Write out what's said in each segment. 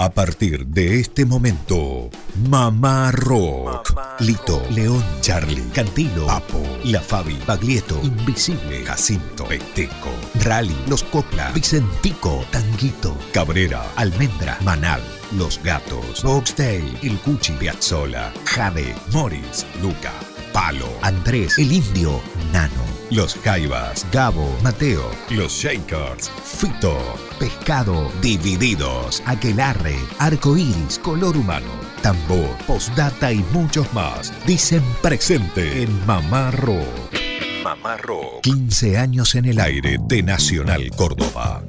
A partir de este momento, Mamá Rock. Lito, León, Charlie, Cantilo, Papo, La Fabi, Baglietto, Invisible, Jacinto, Peteco, Rally, Los Copla, Vicentico, Tanguito, Cabrera, Almendra, Manal, Los Gatos, Boxtail, El Cuchi, Piazzola, Jade, Morris, Luca, Palo, Andrés, El Indio, Nano, Los Jaivas, Gabo, Mateo, Los Shakers, Fito, Pescado, Divididos, Aquelarre, Arcoíris, Color Humano, Tambor, Postdata y muchos más dicen presente en. Mamá Rock. 15 años en el aire de Nacional Córdoba.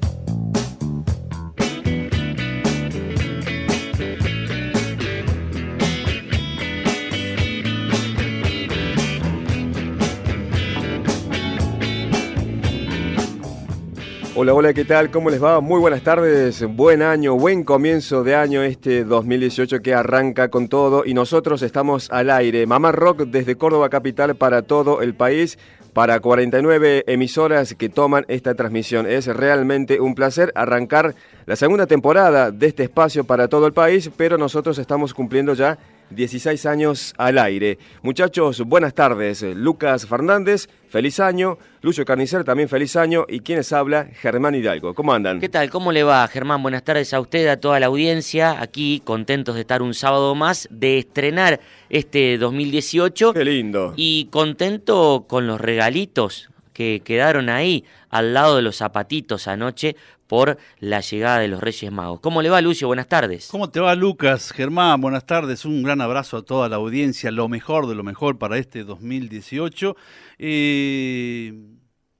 Hola, hola, ¿qué tal? ¿Cómo les va? Muy buenas tardes, buen año, buen comienzo de año este 2018 que arranca con todo y nosotros estamos al aire. Mamá Rock desde Córdoba Capital para todo el país, para 49 emisoras que toman esta transmisión. Es realmente un placer arrancar la segunda temporada de este espacio para todo el país, pero nosotros estamos cumpliendo ya 16 años al aire. Muchachos, buenas tardes. Lucas Fernández, feliz año. Lucio Carnicer, también feliz año. Y quienes habla, Germán Hidalgo. ¿Cómo andan? ¿Qué tal? ¿Cómo le va, Germán? Buenas tardes a usted, a toda la audiencia. Aquí contentos de estar un sábado más, de estrenar este 2018. Qué lindo. Y contento con los regalitos que quedaron ahí al lado de los zapatitos anoche por la llegada de los Reyes Magos. ¿Cómo le va, Lucio? Buenas tardes. ¿Cómo te va, Lucas? Germán, buenas tardes. Un gran abrazo a toda la audiencia. Lo mejor de lo mejor para este 2018. Eh,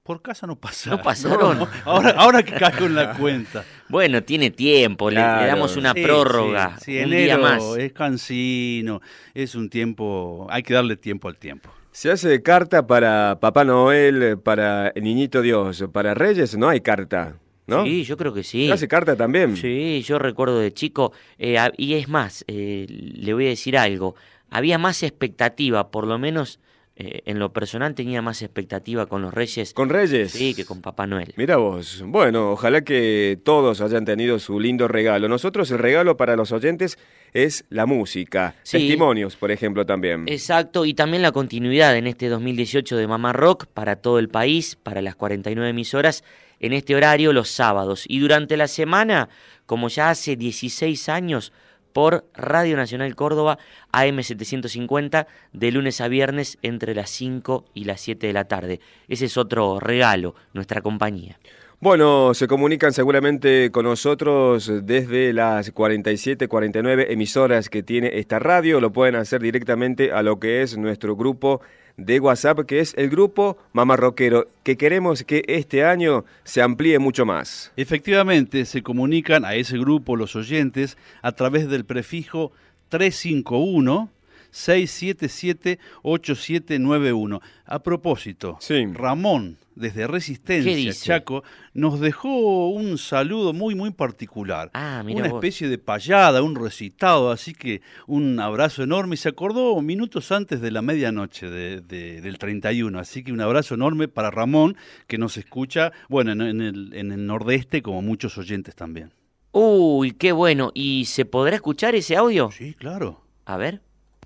por casa no pasaron. No pasaron. Ahora, ahora que caigo en la cuenta. Bueno, tiene tiempo, le- damos una Sí, prórroga, sí, sí, un enero día más. Es cansino, es un tiempo, hay que darle tiempo al tiempo. Se hace carta para Papá Noel, para el Niñito Dios, para Reyes, no hay carta, ¿no? Sí, yo creo que sí. ¿Se hace carta también? Sí, yo recuerdo de chico, eh, y es más, eh, le voy a decir algo, había más expectativa, por lo menos eh, en lo personal tenía más expectativa con los Reyes, ¿Con Reyes? sí, que con Papá Noel. Mira vos, bueno, ojalá que todos hayan tenido su lindo regalo. Nosotros el regalo para los oyentes es la música, Sí. testimonios, por ejemplo, también. Exacto, y también la continuidad en este 2018 de Mamá Rock para todo el país, para las 49 emisoras, en este horario los sábados. Y durante la semana, como ya hace 16 años, por Radio Nacional Córdoba, AM750, de lunes a viernes entre las 5 y las 7 de la tarde. Ese es otro regalo, nuestra compañía. Bueno, se comunican seguramente con nosotros desde las 47, 49 emisoras que tiene esta radio. Lo pueden hacer directamente a lo que es nuestro grupo de WhatsApp, que es el grupo Mamá Rockero, que queremos que este año se amplíe mucho más. Efectivamente, se comunican a ese grupo los oyentes a través del prefijo 351 677 8791. A propósito, Sí. Ramón desde ¿Qué Resistencia? Chaco nos dejó un saludo muy muy particular. Ah, mira una vos. especie de payada, un recitado, así que un abrazo enorme. Y se acordó minutos antes de la medianoche de- de- del 31, así que un abrazo enorme para Ramón, que nos escucha, bueno, en, en el, en el nordeste, como muchos oyentes también. Uy, qué bueno. ¿Y se podrá escuchar ese audio? Sí, claro. A ver.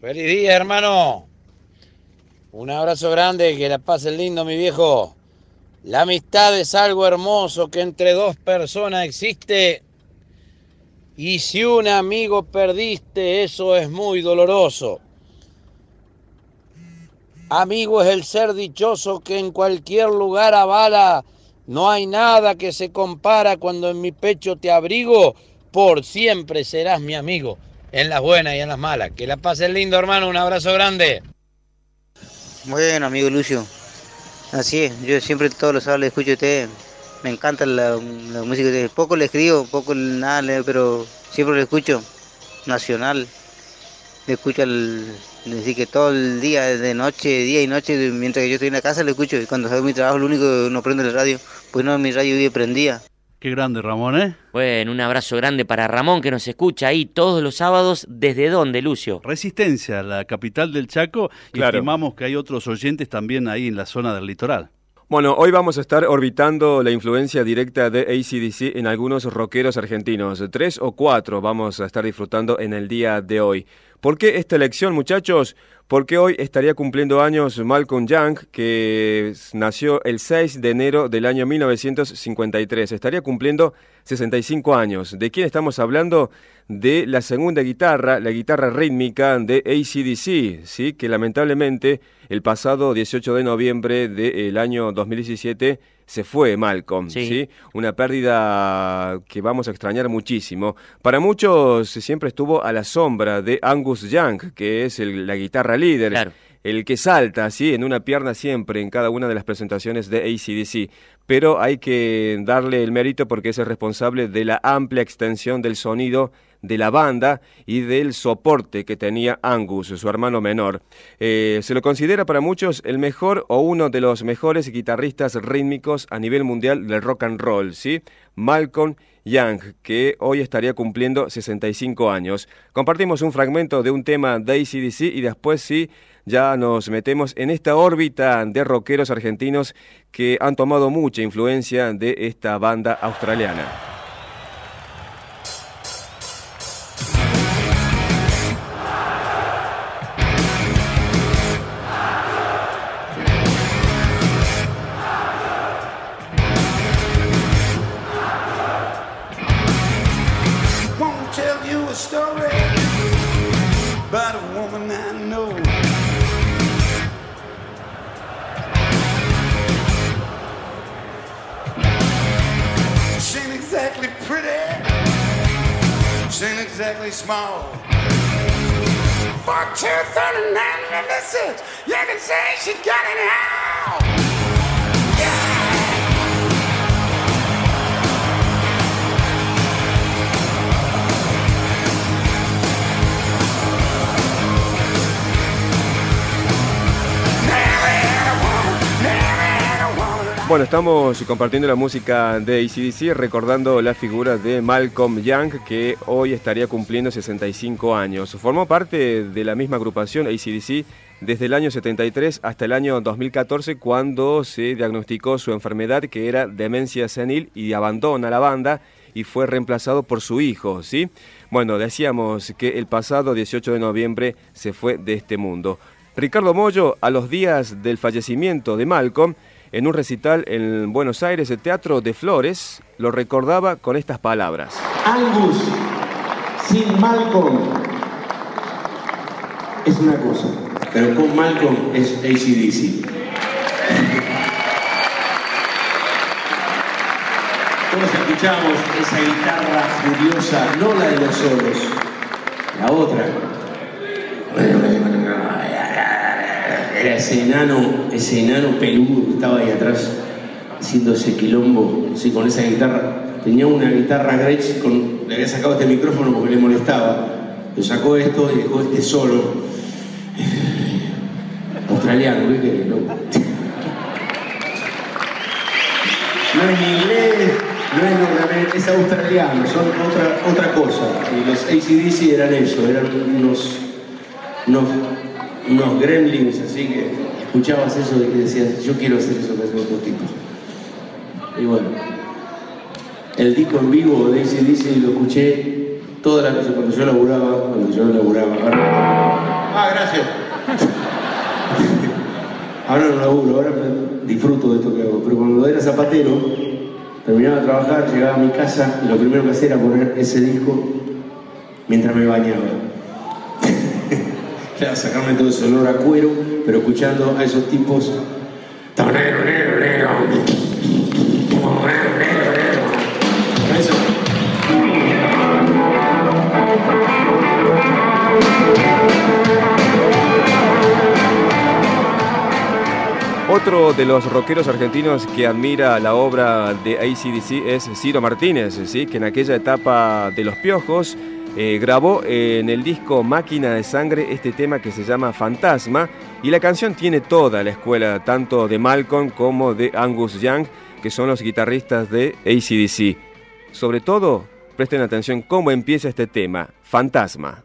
Feliz día, hermano. Un abrazo grande, que la pasen lindo, mi viejo. La amistad es algo hermoso que entre dos personas existe. Y si un amigo perdiste, eso es muy doloroso. Amigo es el ser dichoso que en cualquier lugar avala. No hay nada que se compara cuando en mi pecho te abrigo. Por siempre serás mi amigo. En las buenas y en las malas. Que la pasen lindo, hermano. Un abrazo grande. Bueno, amigo Lucio, así es, yo siempre todos los sábados le escucho a usted, me encanta la, la música de poco le escribo, poco nada, pero siempre lo escucho, nacional, le escucho al, decir que todo el día, de noche, día y noche, mientras que yo estoy en la casa le escucho, y cuando salgo de mi trabajo lo único que no prendo la radio, pues no, mi radio vive prendida. Qué grande, Ramón, ¿eh? Bueno, un abrazo grande para Ramón que nos escucha ahí todos los sábados. ¿Desde dónde, Lucio? Resistencia, la capital del Chaco, y Claro. estimamos que hay otros oyentes también ahí en la zona del litoral. Bueno, hoy vamos a estar orbitando la influencia directa de ACDC en algunos rockeros argentinos. Tres o cuatro vamos a estar disfrutando en el día de hoy. ¿Por qué esta elección, muchachos? Porque hoy estaría cumpliendo años Malcolm Young, que nació el 6 de enero del año 1953. Estaría cumpliendo 65 años. ¿De quién estamos hablando? De la segunda guitarra, la guitarra rítmica de ACDC, ¿sí? que lamentablemente el pasado 18 de noviembre del año 2017 se fue Malcolm, sí. Una pérdida que vamos a extrañar muchísimo. Para muchos siempre estuvo a la sombra de Angus Young, que es la guitarra líder. El que salta, ¿sí? En una pierna siempre, en cada una de las presentaciones de ACDC. Pero hay que darle el mérito porque es el responsable de la amplia extensión del sonido de la banda y del soporte que tenía Angus, su hermano menor. Eh, se lo considera para muchos el mejor o uno de los mejores guitarristas rítmicos a nivel mundial del rock and roll, ¿sí? Malcolm Young, que hoy estaría cumpliendo 65 años. Compartimos un fragmento de un tema de ACDC y después sí ya nos metemos en esta órbita de rockeros argentinos que han tomado mucha influencia de esta banda australiana. small. Four, two, thirty-nine, and you can say she got it out. Bueno, estamos compartiendo la música de ACDC, recordando la figura de Malcolm Young, que hoy estaría cumpliendo 65 años. Formó parte de la misma agrupación ACDC desde el año 73 hasta el año 2014, cuando se diagnosticó su enfermedad, que era demencia senil, y abandona la banda y fue reemplazado por su hijo, ¿sí? Bueno, decíamos que el pasado 18 de noviembre se fue de este mundo. Ricardo Mollo, a los días del fallecimiento de Malcolm, en un recital en Buenos Aires, el Teatro de Flores, lo recordaba con estas palabras. Angus sin Malcolm es una cosa, pero con Malcolm es ACDC. Todos escuchamos esa guitarra furiosa, no la de los solos, la otra ese enano, ese enano peludo que estaba ahí atrás haciendo ese quilombo, sí, con esa guitarra. Tenía una guitarra Gretsch, con, le había sacado este micrófono porque le molestaba. Le sacó esto y dejó este solo. Australiano, ¿qué querés, No es inglés, no es norteamericano, es australiano, son otra, otra cosa. Y los ACDC eran eso, eran unos, unos unos gremlins, así que escuchabas eso y decías, yo quiero hacer eso que hacen otros tipos. Y bueno, el disco en vivo de ACDC lo escuché toda la cuando yo laburaba, cuando yo laburaba. Ah, gracias. ahora no laburo, ahora disfruto de esto que hago. Pero cuando era zapatero, terminaba de trabajar, llegaba a mi casa y lo primero que hacía era poner ese disco mientras me bañaba sacarme todo ese olor a cuero, pero escuchando a esos tipos. Otro de los rockeros argentinos que admira la obra de ACDC es Ciro Martínez, ¿sí? que en aquella etapa de los piojos eh, grabó en el disco Máquina de Sangre este tema que se llama Fantasma y la canción tiene toda la escuela, tanto de Malcolm como de Angus Young, que son los guitarristas de ACDC. Sobre todo, presten atención cómo empieza este tema, Fantasma.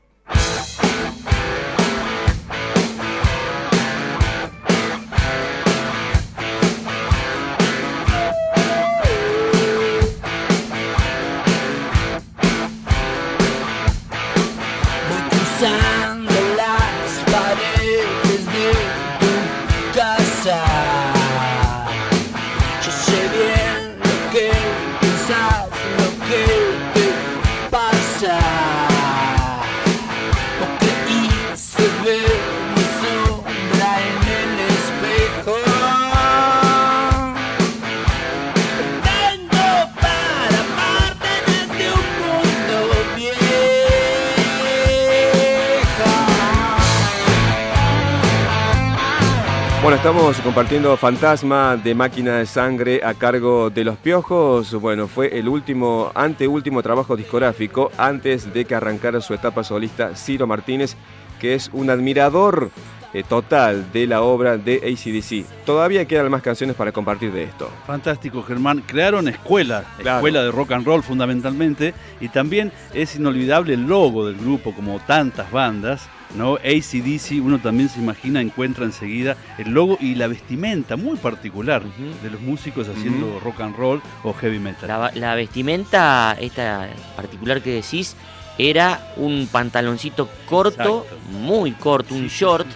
Compartiendo Fantasma de Máquina de Sangre a cargo de Los Piojos. Bueno, fue el último, anteúltimo trabajo discográfico antes de que arrancara su etapa solista Ciro Martínez, que es un admirador eh, total de la obra de ACDC. Todavía quedan más canciones para compartir de esto. Fantástico, Germán. Crearon escuela, Claro. escuela de rock and roll fundamentalmente, y también es inolvidable el logo del grupo, como tantas bandas, ¿no? ACDC, uno también se imagina, encuentra enseguida el logo y la vestimenta muy particular de los músicos haciendo rock and roll o heavy metal. La, vestimenta, esta particular que decís, era un pantaloncito corto, Exacto. muy corto, un short,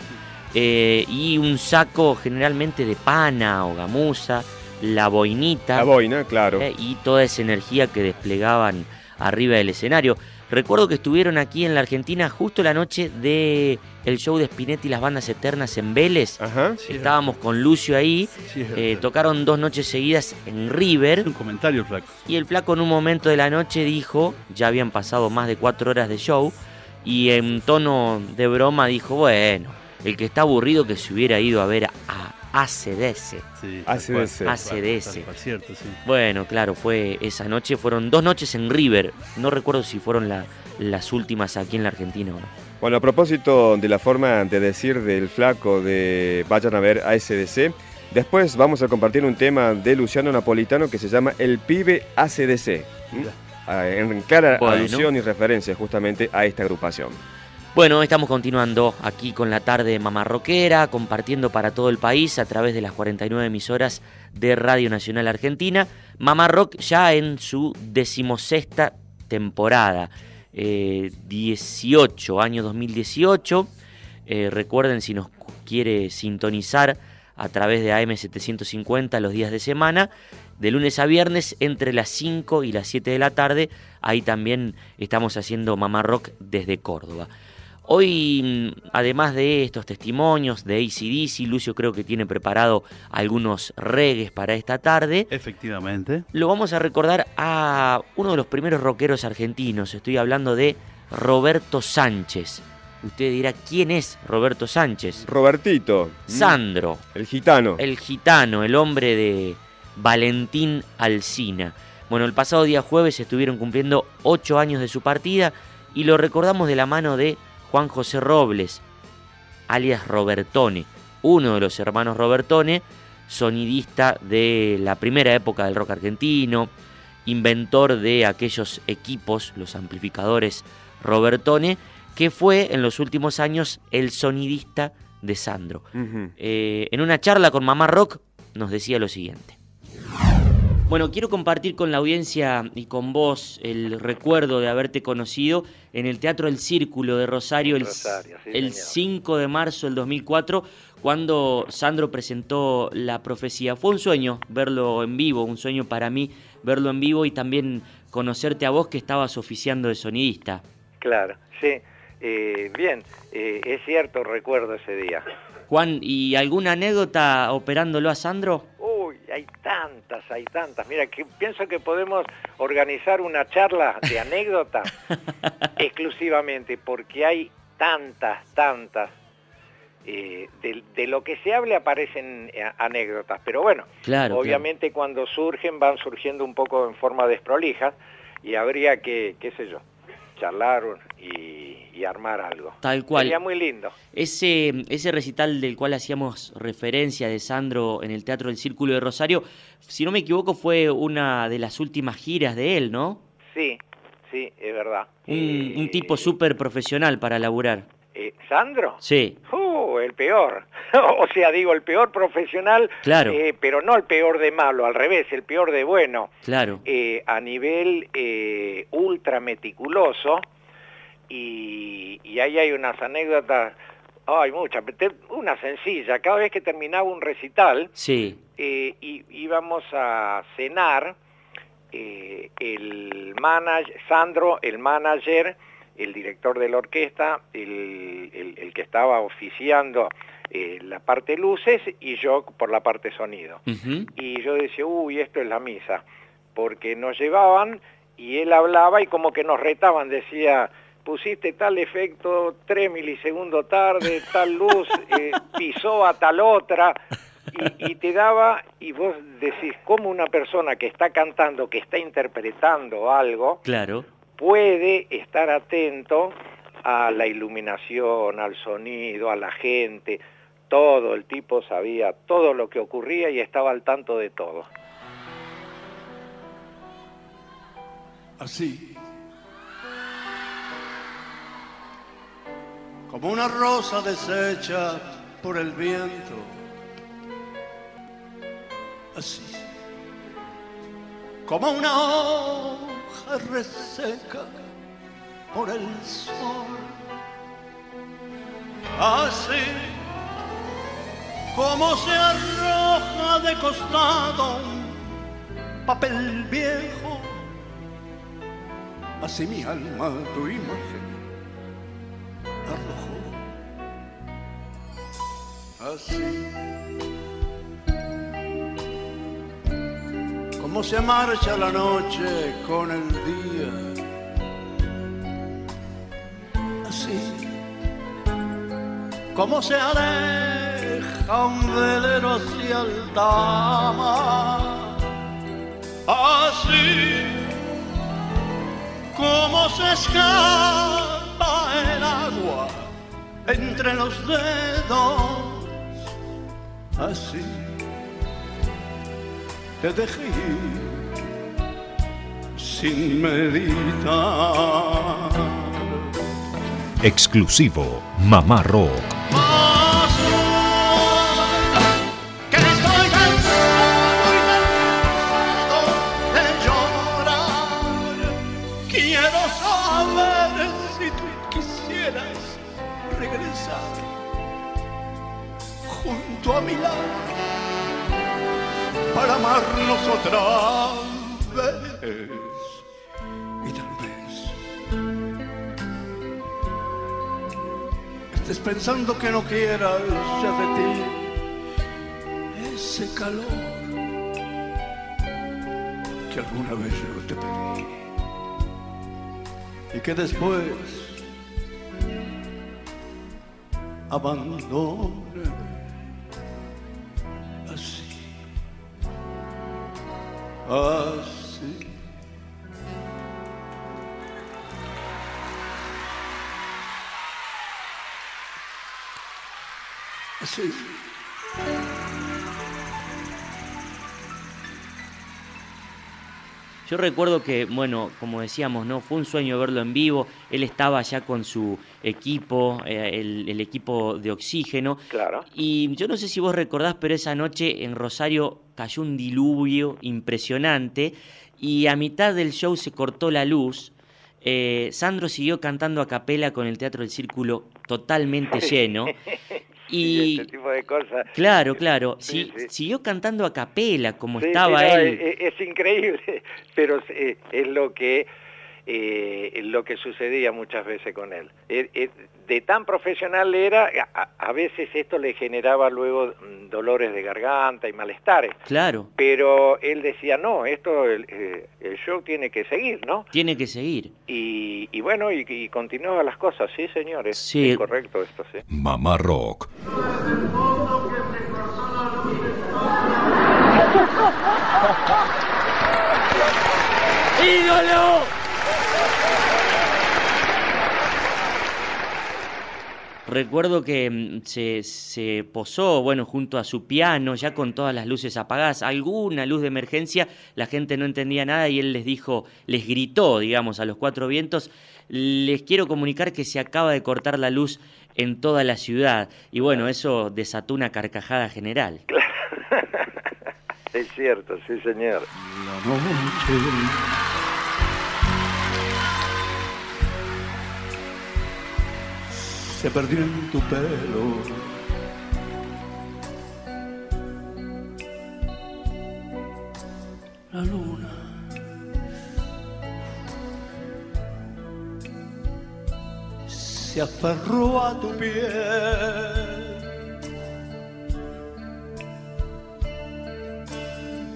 eh, y un saco generalmente de pana o gamuza, la boinita. La boina, claro. eh, y toda esa energía que desplegaban arriba del escenario. Recuerdo que estuvieron aquí en la Argentina justo la noche de el show de Spinetti y las bandas eternas en Vélez. Ajá. Estábamos con Lucio ahí, Sí, eh, tocaron dos noches seguidas en River. un comentario, flaco. Y el flaco en un momento de la noche dijo, ya habían pasado más de cuatro horas de show, y en tono de broma dijo, bueno, el que está aburrido que se hubiera ido a ver a ACDC. Sí, ACDC. ACDC. cierto, sí. Bueno, claro, fue esa noche, fueron dos noches en River, no recuerdo si fueron la- las últimas aquí en la Argentina o no. Bueno, a propósito de la forma de decir del flaco de vayan a ver a SDC, después vamos a compartir un tema de Luciano Napolitano que se llama El pibe ACDC. ¿m? Mira. Ah, En clara Bueno. alusión y referencia justamente a esta agrupación. Bueno, estamos continuando aquí con la tarde mamarroquera, compartiendo para todo el país a través de las 49 emisoras de Radio Nacional Argentina. Mamá Rock ya en su decimosexta temporada, eh, 18, año 2018. Eh, recuerden si nos quiere sintonizar a través de AM750 los días de semana, de lunes a viernes entre las 5 y las 7 de la tarde. Ahí también estamos haciendo Mamá Rock desde Córdoba. Hoy, mm, además de estos testimonios de ACDC, Lucio creo que tiene preparado algunos regues para esta tarde. Efectivamente. Lo vamos a recordar a uno de los primeros rockeros argentinos. Estoy hablando de Roberto Sánchez. Usted dirá, ¿quién es Roberto Sánchez? Robertito. Sandro, el gitano. el gitano, el hombre de Valentín Alsina. Bueno, el pasado día jueves estuvieron cumpliendo ocho años de su partida y lo recordamos de la mano de Juan José Robles, alias Robertone, uno de los hermanos Robertone, sonidista de la primera época del rock argentino, inventor de aquellos equipos, los amplificadores Robertone, que fue en los últimos años el sonidista de Sandro. Eh, en una charla con Mamá Rock nos decía lo siguiente. Bueno, quiero compartir con la audiencia y con vos el recuerdo de haberte conocido en el Teatro El Círculo de Rosario el, Rosario, sí, el señor. 5 de marzo del 2004, cuando Sandro presentó La Profecía. Fue un sueño verlo en vivo, un sueño para mí verlo en vivo y también conocerte a vos que estabas oficiando de sonidista. Claro, sí. Eh, bien, eh, es cierto, recuerdo ese día. Juan, ¿y alguna anécdota operándolo a Sandro? Hay tantas, hay tantas. Mira, que pienso que podemos organizar una charla de anécdotas exclusivamente, porque hay tantas, tantas. eh, de, de lo que se hable aparecen eh, anécdotas, pero bueno, Claro, obviamente cuando surgen van surgiendo un poco en forma desprolija y habría que, qué sé yo, charlar y, y armar algo. Tal cual. Sería muy lindo. Ese, ese recital del cual hacíamos referencia de Sandro en el Teatro del Círculo de Rosario, si no me equivoco, fue una de las últimas giras de él, ¿no? Sí, sí, es verdad. Un, Eh, un tipo súper profesional para laburar. Eh, ¿Sandro? Sí, Uh, el peor. o sea, digo, el peor profesional, Claro. eh, pero no el peor de malo, al revés, el peor de bueno. claro. Eh, a nivel ultra meticuloso, y, y ahí hay unas anécdotas, hay muchas, una sencilla, cada vez que terminaba un recital, Sí. y- íbamos a cenar, el manager, Sandro, el manager, el director de la orquesta, el, el- el que estaba oficiando eh, la parte luces y yo por la parte sonido. Y yo decía, uy, esto es la misa, porque nos llevaban y él hablaba y como que nos retaban, decía, pusiste tal efecto tres milisegundos tarde, tal luz, eh, pisó a tal otra, y, y te daba, y vos decís, ¿cómo una persona que está cantando, que está interpretando algo, Claro. Puede estar atento a la iluminación, al sonido, a la gente, todo, el tipo sabía todo lo que ocurría y estaba al tanto de todo. así. Como una rosa deshecha por el viento. Así. Como una hoja reseca por el sol. Así. Como se arroja de costado papel viejo así mi alma tu imagen arrojó. Así como se marcha la noche con el día. Así como se aleja un velero hacia el dama. Así como se escapa el agua entre los dedos. Así te dejé sin meditar. Exclusivo Mamá Rock. Amarnos otra vez. Y tal vez estés pensando que no quieras ya de ti ese calor que alguna vez yo te pedí y que después abandone así. Así. Yo recuerdo que, bueno, como decíamos, no fue un sueño verlo en vivo. Él estaba ya con su equipo, eh, el, el equipo de oxígeno. Claro. Y yo no sé si vos recordás, pero esa noche en Rosario cayó un diluvio impresionante y a mitad del show se cortó la luz. Eh, Sandro siguió cantando a capela con el Teatro del Círculo totalmente lleno. Y este tipo de cosas. claro, claro, Sí, si- sí. siguió cantando a capela como Sí, estaba él. Es, es increíble, pero es, es- lo que eh, es lo que sucedía muchas veces con él. Eh, eh, de tan profesional era, a, a veces esto le generaba luego mm, dolores de garganta y malestares. Claro, Pero él decía, no, esto, el, eh, el show tiene que seguir, ¿no? tiene que seguir. Y, y bueno, y, y continuaban las cosas, sí, señores. Sí. Es correcto esto, sí. Mamá Rock. ¡Ídolo! Recuerdo que mm, se, se posó, bueno, junto a su piano, ya con todas las luces apagadas, alguna luz de emergencia, la gente no entendía nada y él les dijo, les gritó, digamos, a los cuatro vientos, les quiero comunicar que se acaba de cortar la luz en toda la ciudad. Y bueno, eso desató una carcajada general. Es cierto, sí, señor. La noche se perdió en tu pelo. La luna se aferró a tu piel.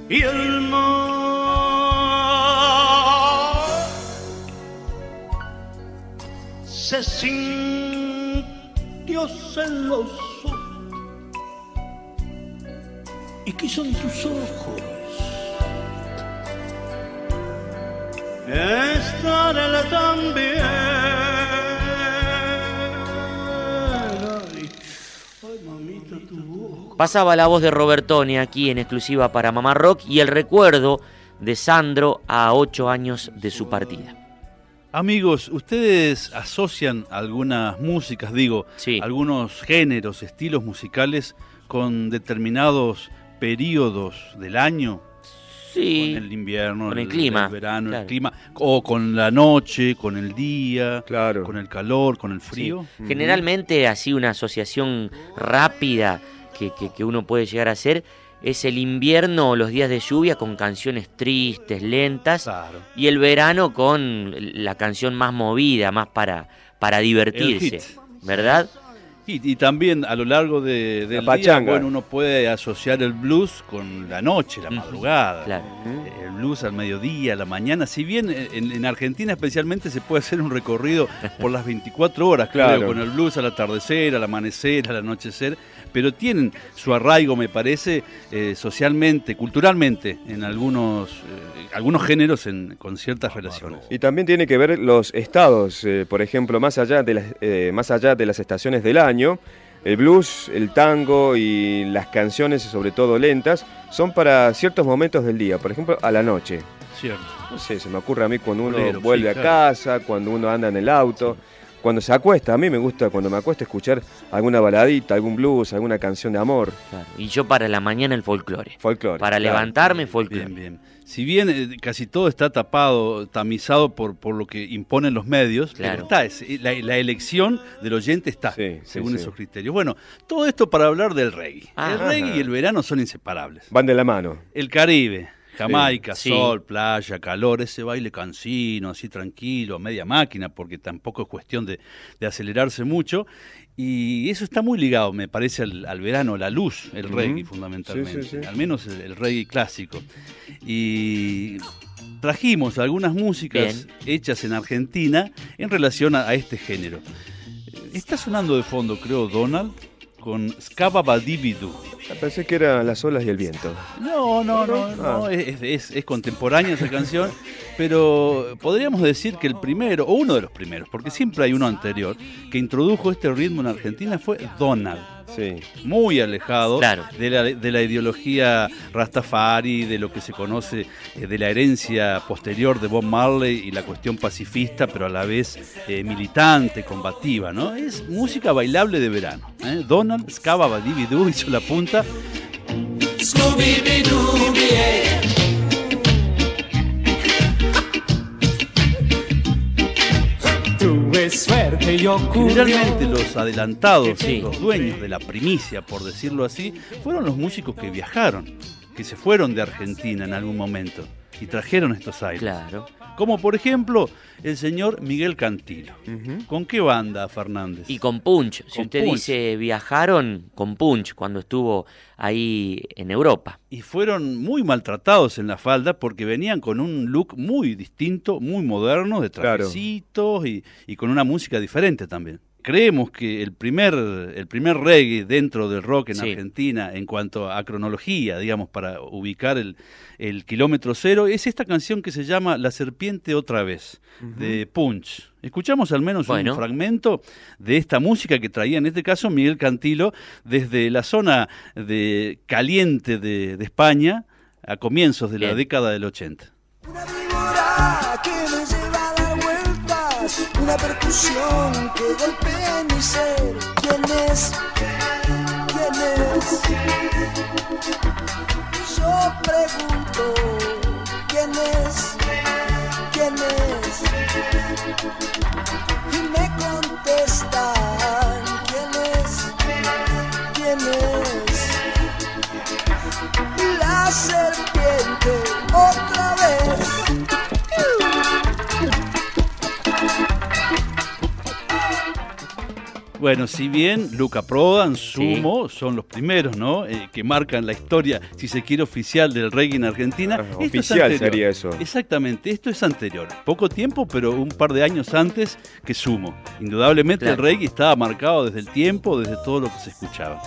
Y el mar se sintió celoso y quiso en tus ojos estar él también. Ay, ay, mamita, tu. Pasaba la voz de Robertone aquí en exclusiva para Mamá Rock y el recuerdo de Sandro a ocho años de su partida. Amigos, ¿ustedes asocian algunas músicas, digo, algunos géneros, estilos musicales con determinados periodos del año? Sí. Con el invierno, Con el clima, verano, claro. el clima, o con la noche, con el día, con el calor, con el frío. Sí. Generalmente así una asociación rápida que, que- que uno puede llegar a hacer es el invierno o los días de lluvia con canciones tristes, lentas, y el verano con la canción más movida, más para, para divertirse. ¿verdad? Y, y también a lo largo de, del día, pachanga. bueno, uno puede asociar el blues con la noche, la madrugada. claro. Eh, El blues al mediodía, a la mañana. Si bien eh, en, en Argentina especialmente se puede hacer un recorrido por las 24 horas, Claro. creo, con el blues al atardecer, al amanecer, al anochecer, pero tienen su arraigo, me parece, eh, socialmente, culturalmente, en algunos, eh, algunos géneros en- con ciertas relaciones. Y también tiene que ver los estados, eh, por ejemplo, más allá, de las, más allá de las estaciones del año, el blues, el tango y las canciones, sobre todo lentas, son para ciertos momentos del día, por ejemplo, a la noche. Cierto. No sé, se me ocurre a mí cuando uno Bolero, vuelve sí, a claro. casa, cuando uno anda en el auto, cuando se acuesta. A mí me gusta cuando me acuesto escuchar alguna baladita, algún blues, alguna canción de amor. Y yo para la mañana el folclore. Folclore. Para claro. levantarme folclore. Bien, bien. Si bien eh, casi todo está tapado, tamizado por, por lo que imponen los medios, pero Claro. está, es- la, la elección del oyente está, según sí. esos criterios. Bueno, todo esto para hablar del reggae. Ah. el reggae y el verano son inseparables. Van de la mano. El Caribe, Jamaica, Sí. sol, playa, calor, ese baile cansino, así tranquilo, a media máquina, porque tampoco es cuestión de, de acelerarse mucho. Y eso está muy ligado, me parece, al, al verano, la luz, el reggae fundamentalmente, Sí, sí, sí. al menos el, el reggae clásico. Y trajimos algunas músicas hechas en Argentina en relación a, a este género. Está sonando de fondo, creo, Donald, con Scababadibidu. Pensé que eran las olas y el viento. No, no, no, no, Ah. es, es- es contemporánea esa canción, pero podríamos decir que el primero, o uno de los primeros, porque siempre hay uno anterior, que introdujo este ritmo en Argentina fue Donald. Sí. Muy alejado Claro. de, la, de la ideología Rastafari, de lo que se conoce eh, de la herencia posterior de Bob Marley y la cuestión pacifista, pero a la vez eh, militante, combativa, ¿no? Es música bailable de verano. ¿eh? Donald Scaba Badibidoo hizo la punta Tuve suerte y ocurrió. Generalmente los adelantados, Sí. los dueños de la primicia, por decirlo así, fueron los músicos que viajaron, que se fueron de Argentina en algún momento y trajeron estos aires. Claro. Como por ejemplo el señor Miguel Cantilo. ¿Con qué banda, Fernández? Y con Punch. Si Con usted Punch. dice viajaron, con Punch, cuando estuvo ahí en Europa. Y fueron muy maltratados en la falda porque venían con un look muy distinto, muy moderno, de Claro. trajecitos y, y con una música diferente también. Creemos que el primer, el primer reggae dentro del rock en Sí. Argentina, en cuanto a cronología, digamos, para ubicar el, el kilómetro cero, es esta canción que se llama La Serpiente Otra Vez, de Punch. Escuchamos al menos Bueno. un fragmento de esta música que traía en este caso Miguel Cantilo desde la zona de caliente de, de España a comienzos de la década del 80. víbora una percusión que golpea mi ser. ¿Quién es? ¿Quién es? Yo pregunto, ¿quién es? ¿Quién es? Y me contestan, ¿quién es? ¿Quién es? La serpiente Bueno, si bien Luca Prodan, Sumo, son los primeros, ¿no? Eh, que marcan la historia, si se quiere, oficial del reggae en Argentina. esto es oficial anterior. sería eso. Exactamente, esto es anterior. Poco tiempo, pero un par de años antes que Sumo. Indudablemente el reggae estaba marcado desde el tiempo, desde todo lo que se escuchaba.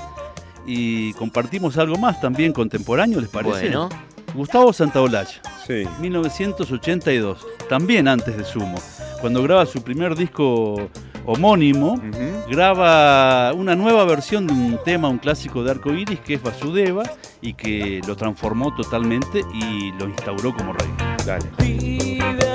Y compartimos algo más también contemporáneo, ¿les parece? Bueno. Gustavo Santaolalla. Sí. 1982, también antes de Sumo, cuando graba su primer disco homónimo, graba una nueva versión de un tema, un clásico de Arco Iris, que es Vasudeva, y que lo transformó totalmente y lo instauró como rey. Dale.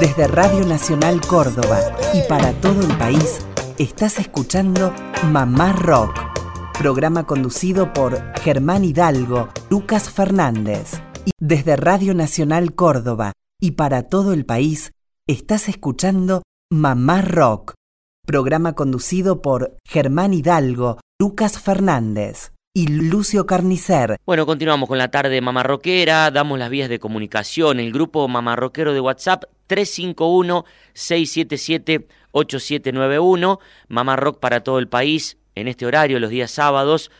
Desde Radio Nacional Córdoba. Y para todo el país, estás escuchando Mamá Rock, programa conducido por Germán Hidalgo, Lucas Fernández. Y desde Radio Nacional Córdoba. Y para todo el país, estás escuchando Mamá Rock, programa conducido por Germán Hidalgo, Lucas Fernández y Lucio Carnicer. Bueno, continuamos con la tarde mamarroquera, damos las vías de comunicación, el grupo mamarroquero de WhatsApp 351-677-8791, Mamarrock para todo el país, en este horario, los días sábados,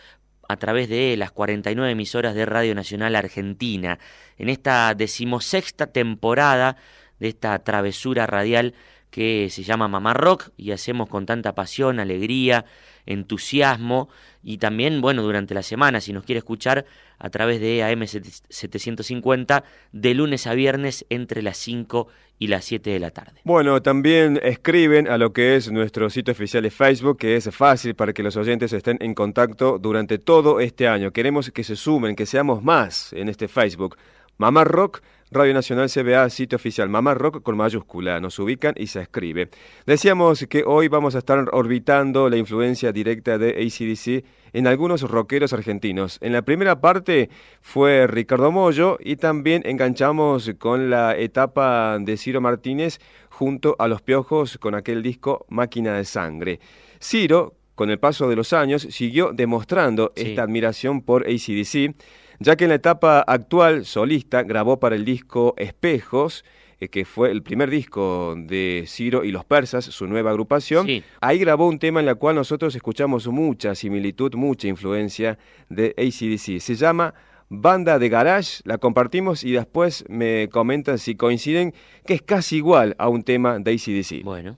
a través de las 49 emisoras de Radio Nacional Argentina, en esta decimosexta temporada de esta travesura radial que se llama Mamá Rock y hacemos con tanta pasión, alegría, entusiasmo y también, bueno, durante la semana, si nos quiere escuchar a través de AM 750 de lunes a viernes entre las 5 y las 7 de la tarde. Bueno, también escriben a lo que es nuestro sitio oficial de Facebook, que es fácil para que los oyentes estén en contacto durante todo este año. Queremos que se sumen, que seamos más en este Facebook. Mamá Rock, Radio Nacional CBA, sitio oficial Mamá Rock con mayúscula. Nos ubican y se escribe. Decíamos que hoy vamos a estar orbitando la influencia directa de ACDC en algunos rockeros argentinos. En la primera parte fue Ricardo Mollo y también enganchamos con la etapa de Ciro Martínez junto a Los Piojos con aquel disco Máquina de Sangre. Ciro, con el paso de los años, siguió demostrando Sí. esta admiración por ACDC, ya que en la etapa actual solista grabó para el disco Espejos, eh, que fue el primer disco de Ciro y los Persas, su nueva agrupación. Sí. Ahí grabó un tema en el cual nosotros escuchamos mucha similitud, mucha influencia de ACDC. Se llama Banda de Garage, la compartimos y después me comentan si coinciden que es casi igual a un tema de ACDC. Bueno.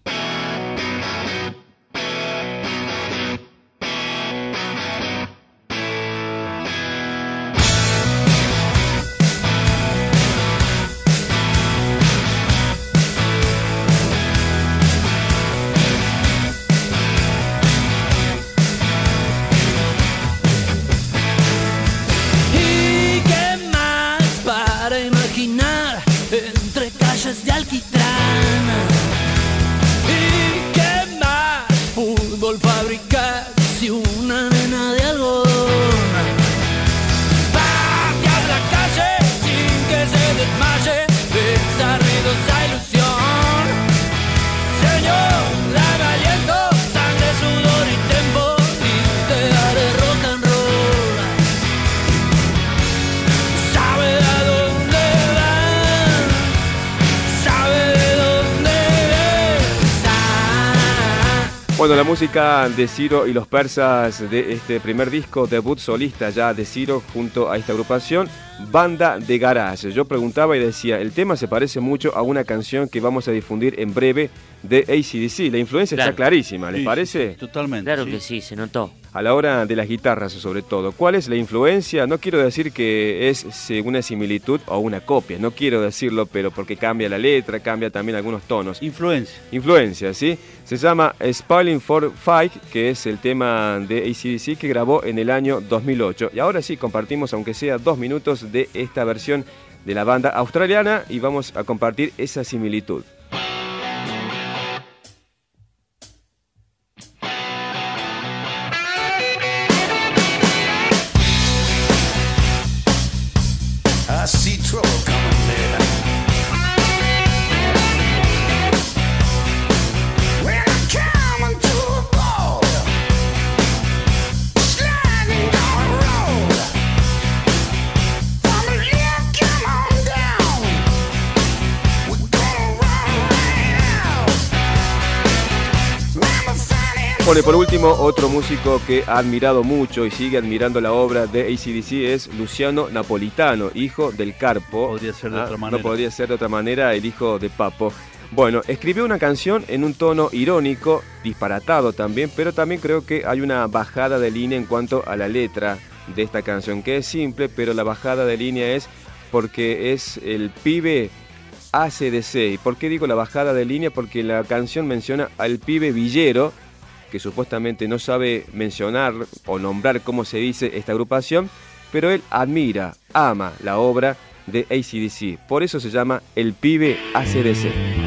Música de Ciro y los persas de este primer disco, debut solista ya de Ciro junto a esta agrupación, Banda de Garage. Yo preguntaba y decía, el tema se parece mucho a una canción que vamos a difundir en breve de ACDC. La influencia Claro. está clarísima, ¿les Sí, parece? Totalmente. Claro sí. que sí, se notó. A la hora de las guitarras sobre todo. ¿Cuál es la influencia? No quiero decir que es una similitud o una copia, no quiero decirlo, pero porque cambia la letra, cambia también algunos tonos. Influencia. Influencia, ¿sí? Se llama Spalling for Fight, que es el tema de ACDC que grabó en el año 2008. Y ahora sí, compartimos, aunque sea dos minutos, de esta versión de la banda australiana y vamos a compartir esa similitud. Por último, otro músico que ha admirado mucho y sigue admirando la obra de ACDC es Luciano Napolitano, hijo del Carpo. Podría ser de Ah, otra manera. No podría ser de otra manera, el hijo de Papo. Bueno, escribió una canción en un tono irónico, disparatado también, pero también creo que hay una bajada de línea en cuanto a la letra de esta canción, que es simple, pero la bajada de línea es porque es el pibe ACDC. ¿Y por qué digo la bajada de línea? Porque la canción menciona al pibe villero, que supuestamente no sabe mencionar o nombrar cómo se dice esta agrupación, pero él admira, ama la obra de ACDC. Por eso se llama El Pibe ACDC.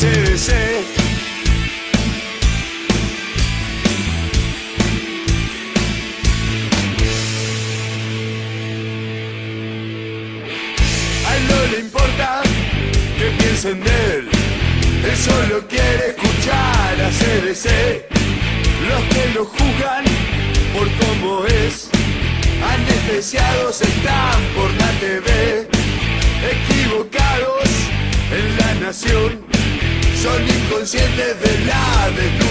Pibe a inconscientes de la desnutrición.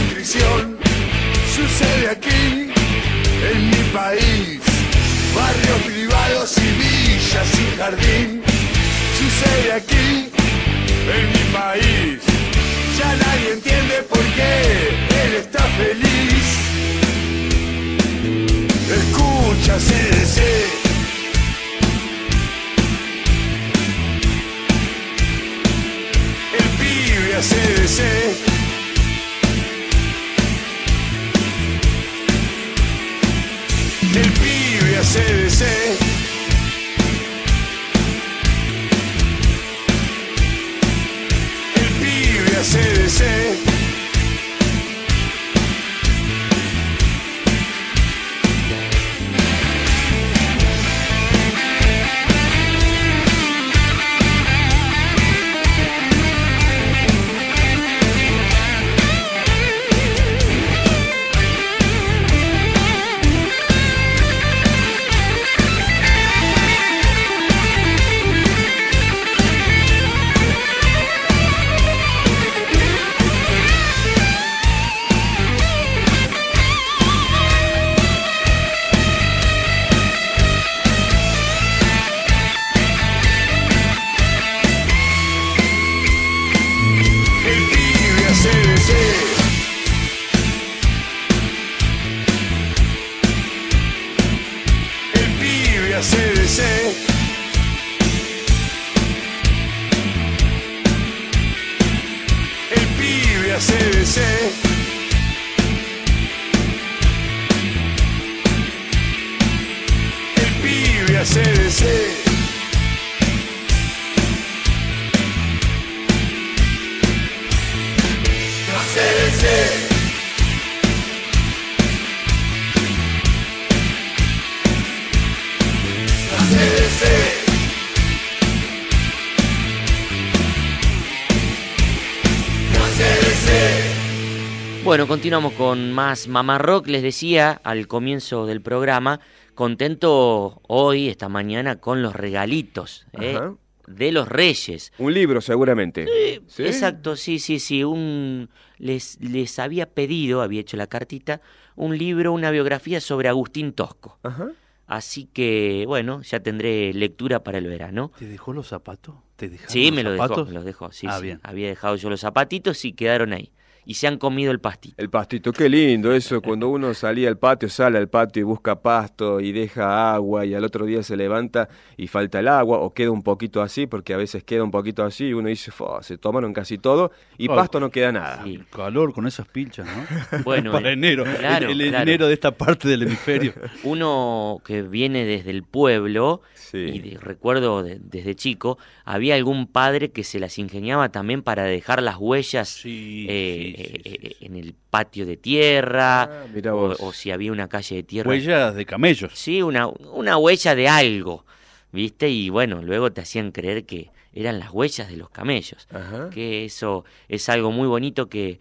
Continuamos con más Mamá Rock. Les decía al comienzo del programa, contento hoy, esta mañana, con los regalitos ¿eh? De los Reyes. Un libro, seguramente. ¿Sí? Exacto, sí, sí, sí. Un, les, les había pedido, había hecho la cartita, un libro, una biografía sobre Agustín Tosco. Ajá. Así que, bueno, ya tendré lectura para el verano. ¿Te dejó los zapatos? ¿Te dejaron Sí, los me lo dejó, me los dejó, sí, Ah, sí. bien. Había dejado yo los zapatitos y quedaron ahí. Y se han comido el pastito. El pastito, qué lindo eso, cuando uno salía al patio, sale al patio y busca pasto y deja agua y al otro día se levanta y falta el agua o queda un poquito así, porque a veces queda un poquito así y uno dice, "Fua, se tomaron casi todo y Oh, pasto no queda nada. Sí. El calor con esas pilchas, ¿no? Bueno, Para eh, enero, claro, el, el claro. enero de esta parte del hemisferio. Uno que viene desde el pueblo, Sí. y de- recuerdo de- desde chico, había algún padre que se las ingeniaba también para dejar las huellas Sí, eh, sí, eh, sí, sí. en el patio de tierra, Ah, o, si había una calle de tierra. Huellas de camellos. Sí, una, una huella de algo, ¿viste? Y bueno, luego te hacían creer que eran las huellas de los camellos. Ajá. Que eso es algo muy bonito que,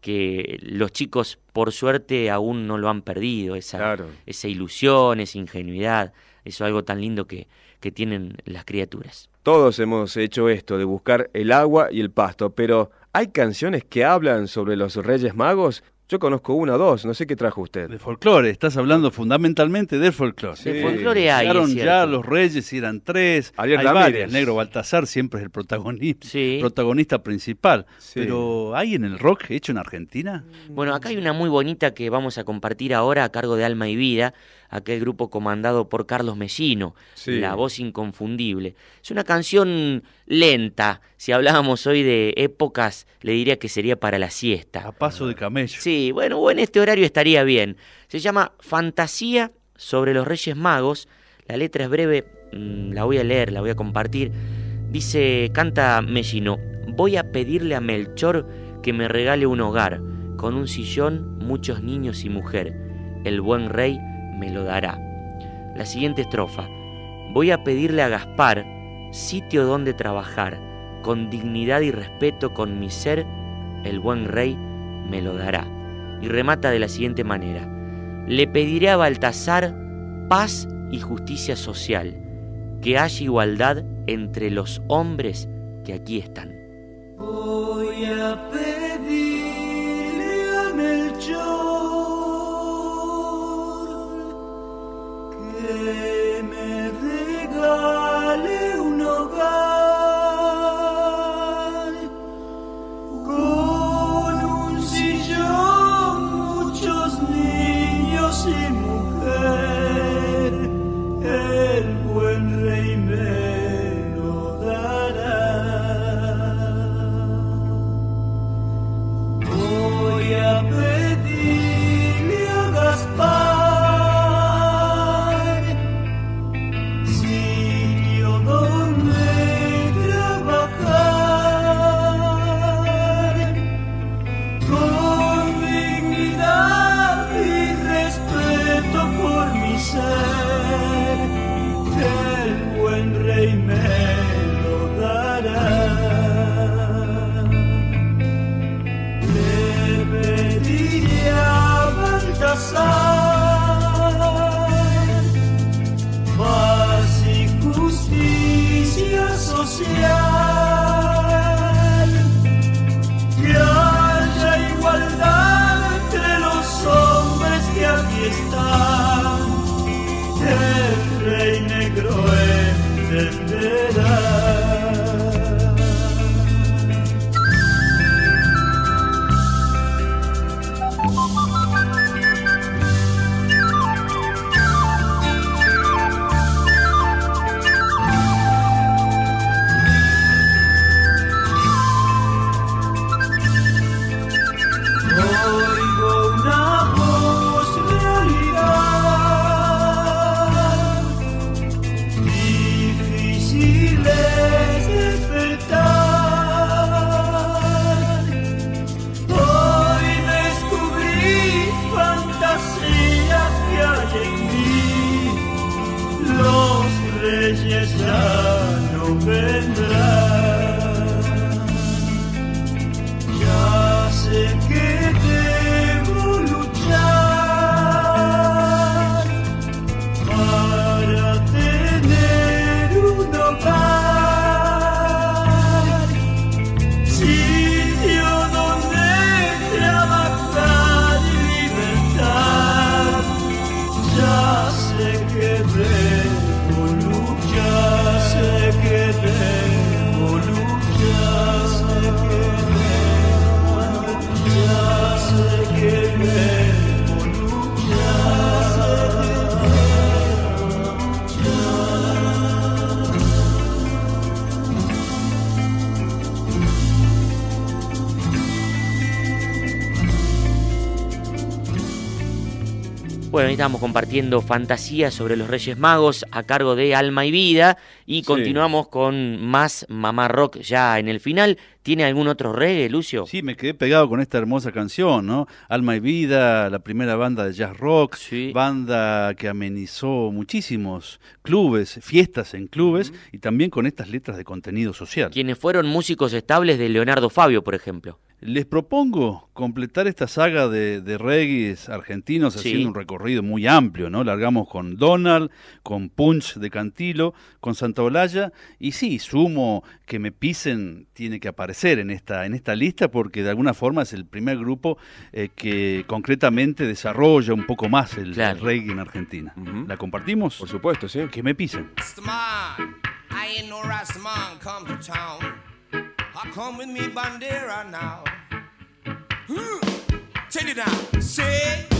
que los chicos, por suerte, aún no lo han perdido, esa, Claro. esa ilusión, esa ingenuidad, eso es algo tan lindo que, que tienen las criaturas. Todos hemos hecho esto de buscar el agua y el pasto, pero ¿hay canciones que hablan sobre los Reyes Magos? Yo conozco una o dos, no sé qué trajo usted. De folclore, estás hablando fundamentalmente del folclore. Sí. De folclore hay, ya los reyes y eran tres. Ariel hay Ramírez. varias. Negro Baltasar siempre es el protagonista, Sí. protagonista principal. Sí. Pero ¿hay en el rock hecho en Argentina? Bueno, acá hay una muy bonita que vamos a compartir ahora a cargo de Alma y Vida, aquel grupo comandado por Carlos Mellino, Sí. la voz inconfundible. Es una canción lenta, si hablábamos hoy de épocas, le diría que sería para la siesta. A paso de camello. Sí, bueno, o en este horario estaría bien. Se llama Fantasía sobre los Reyes Magos. La letra es breve, mm, la voy a leer, la voy a compartir. Dice, canta Mellino, voy a pedirle a Melchor que me regale un hogar, con un sillón, muchos niños y mujer. El buen rey me lo dará. La siguiente estrofa, voy a pedirle a Gaspar sitio donde trabajar, con dignidad y respeto con mi ser, el buen rey me lo dará. Y remata de la siguiente manera, le pediré a Baltasar paz y justicia social, que haya igualdad entre los hombres que aquí están. Voy a pedirle a Melchor me regale justicia social. Ahí estamos compartiendo fantasías sobre los Reyes Magos a cargo de Alma y Vida y continuamos con más Mamá Rock ya en el final. ¿Tiene algún otro reggae, Lucio? Sí, me quedé pegado con esta hermosa canción, ¿no? Alma y Vida, la primera banda de jazz rock, banda que amenizó muchísimos clubes, fiestas en clubes y también con estas letras de contenido social. Quienes fueron músicos estables de Leonardo Fabio, por ejemplo. Les propongo completar esta saga de, de reggaes argentinos Sí. haciendo un recorrido muy amplio, ¿no? Largamos con Donald, con Punch de Cantilo, con Santa Olalla y sí, sumo que me pisen tiene que aparecer en esta, en esta lista porque de alguna forma es el primer grupo eh, que concretamente desarrolla un poco más el, el reggae en Argentina. ¿La compartimos? Por supuesto, sí. Que me pisen. I come with me bandera now. Take it down. Say.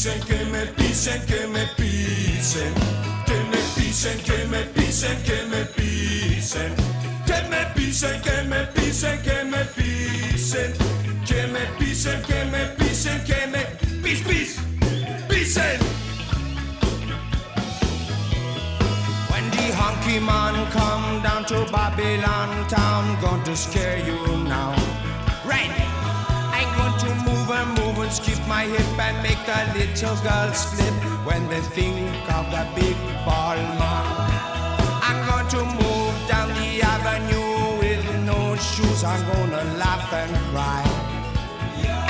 pisen, que me pisen, que me pisen, que me pisen, que me pisen, que me pisen, que me pisen, que me pisen, que me pisen, que me pisen, que me pisen, que me pis pis pisen. When the honky man come down to Babylon town, going to scare you now. Right, I'm going to move and move and skip my hip and make the little girls flip when they think of the big ball man. I'm going to move down the avenue with no shoes. I'm gonna laugh and cry.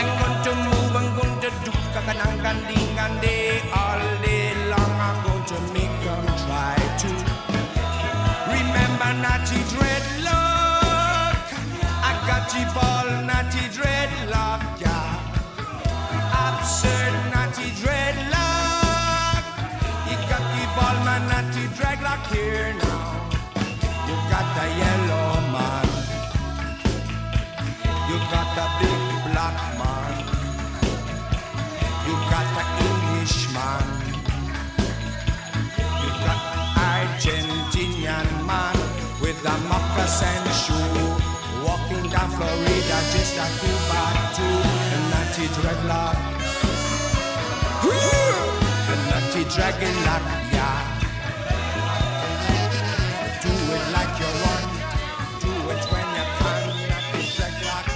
I'm going to move, I'm going to do kakanang ding and day all day long. I'm going to make them try to remember naughty dreadlock. I got you ball naughty dreadlock, Absurd naughty dreadlock. You got the ball man naughty dreadlock here now. You got the yellow man. You got the big black man. You got the Englishman. You got Argentinian man with a moccasin shoe. Walking down Florida just a two by two. A nutty dreadlock. Nutty dragon lock, yeah. Do it like you want.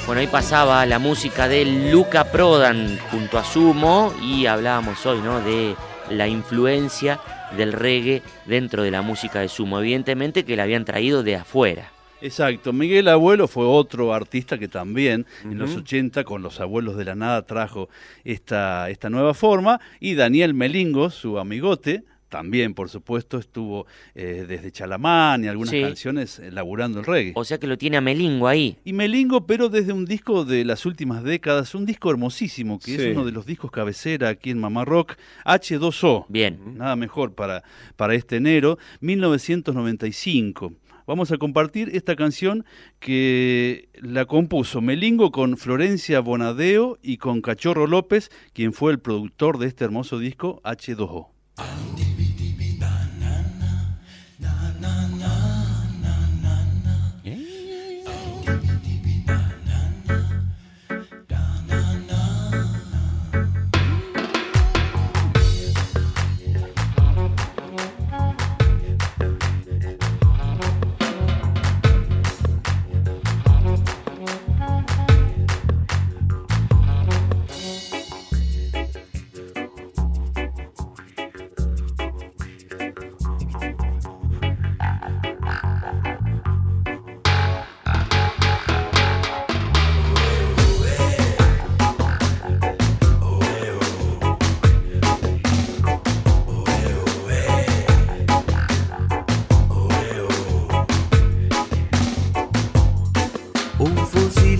Bueno, ahí pasaba la música de Luca Prodan junto a Sumo y hablábamos hoy, ¿no? De la influencia del reggae dentro de la música de Sumo. Evidentemente que la habían traído de afuera. Exacto, Miguel Abuelo fue otro artista que también en los Ujú. 80 con los abuelos de la nada trajo esta, esta nueva forma y Daniel Melingo, su amigote, también por supuesto estuvo eh, desde Chalamán y algunas Sí. canciones eh, laburando el reggae. O sea que lo tiene a Melingo ahí. Y Melingo, pero desde un disco de las últimas décadas, un disco hermosísimo, que Sí. es uno de los discos cabecera aquí en Mamá Rock, H2O. Bien. Nada mejor para, para este enero, 1995. Vamos a compartir esta canción que la compuso Melingo con Florencia Bonadeo y con Cachorro López, quien fue el productor de este hermoso disco H2O. Un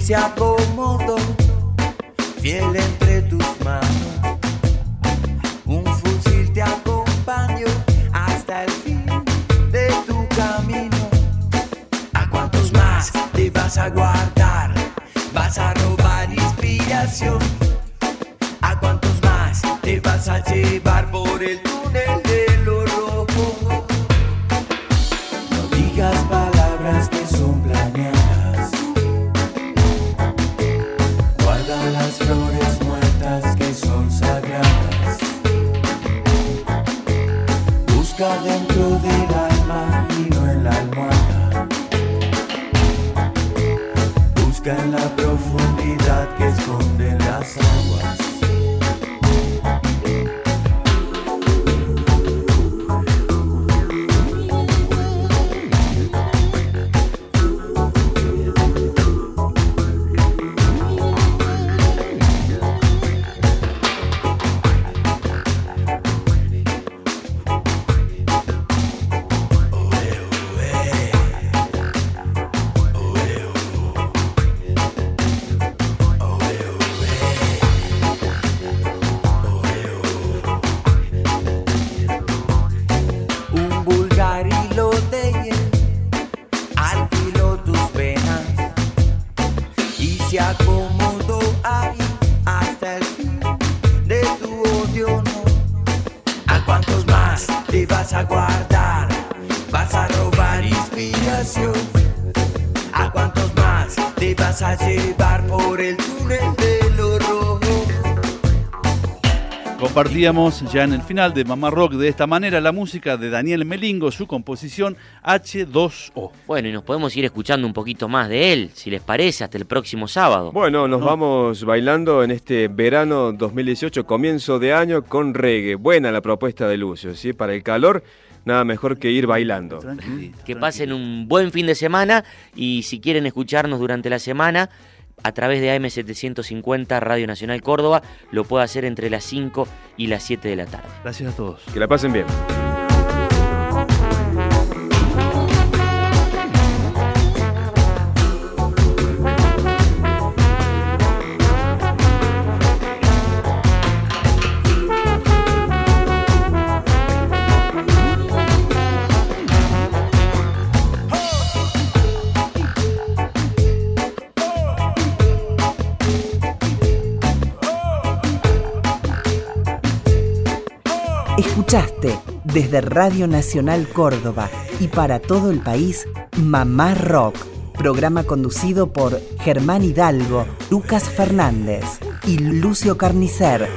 se acomodó, fiel entre acomodó ahí hasta el fin de tu odio a cuántos más te vas a guardar vas a robar inspiración a cuántos más te vas a llevar por el túnel de Compartíamos ya en el final de Mamá Rock de esta manera la música de Daniel Melingo, su composición H2O. Bueno, y nos podemos ir escuchando un poquito más de él, si les parece, hasta el próximo sábado. Bueno, nos vamos bailando en este verano 2018, comienzo de año con reggae. Buena la propuesta de Lucio, ¿sí? Para el calor, nada mejor que ir bailando. Que pasen un buen fin de semana y si quieren escucharnos durante la semana a través de AM750 Radio Nacional Córdoba, lo puede hacer entre las 5 y las 7 de la tarde. Gracias a todos. Que la pasen bien. Escuchaste desde Radio Nacional Córdoba y para todo el país Mamá Rock, programa conducido por Germán Hidalgo, Lucas Fernández y Lucio Carnicer.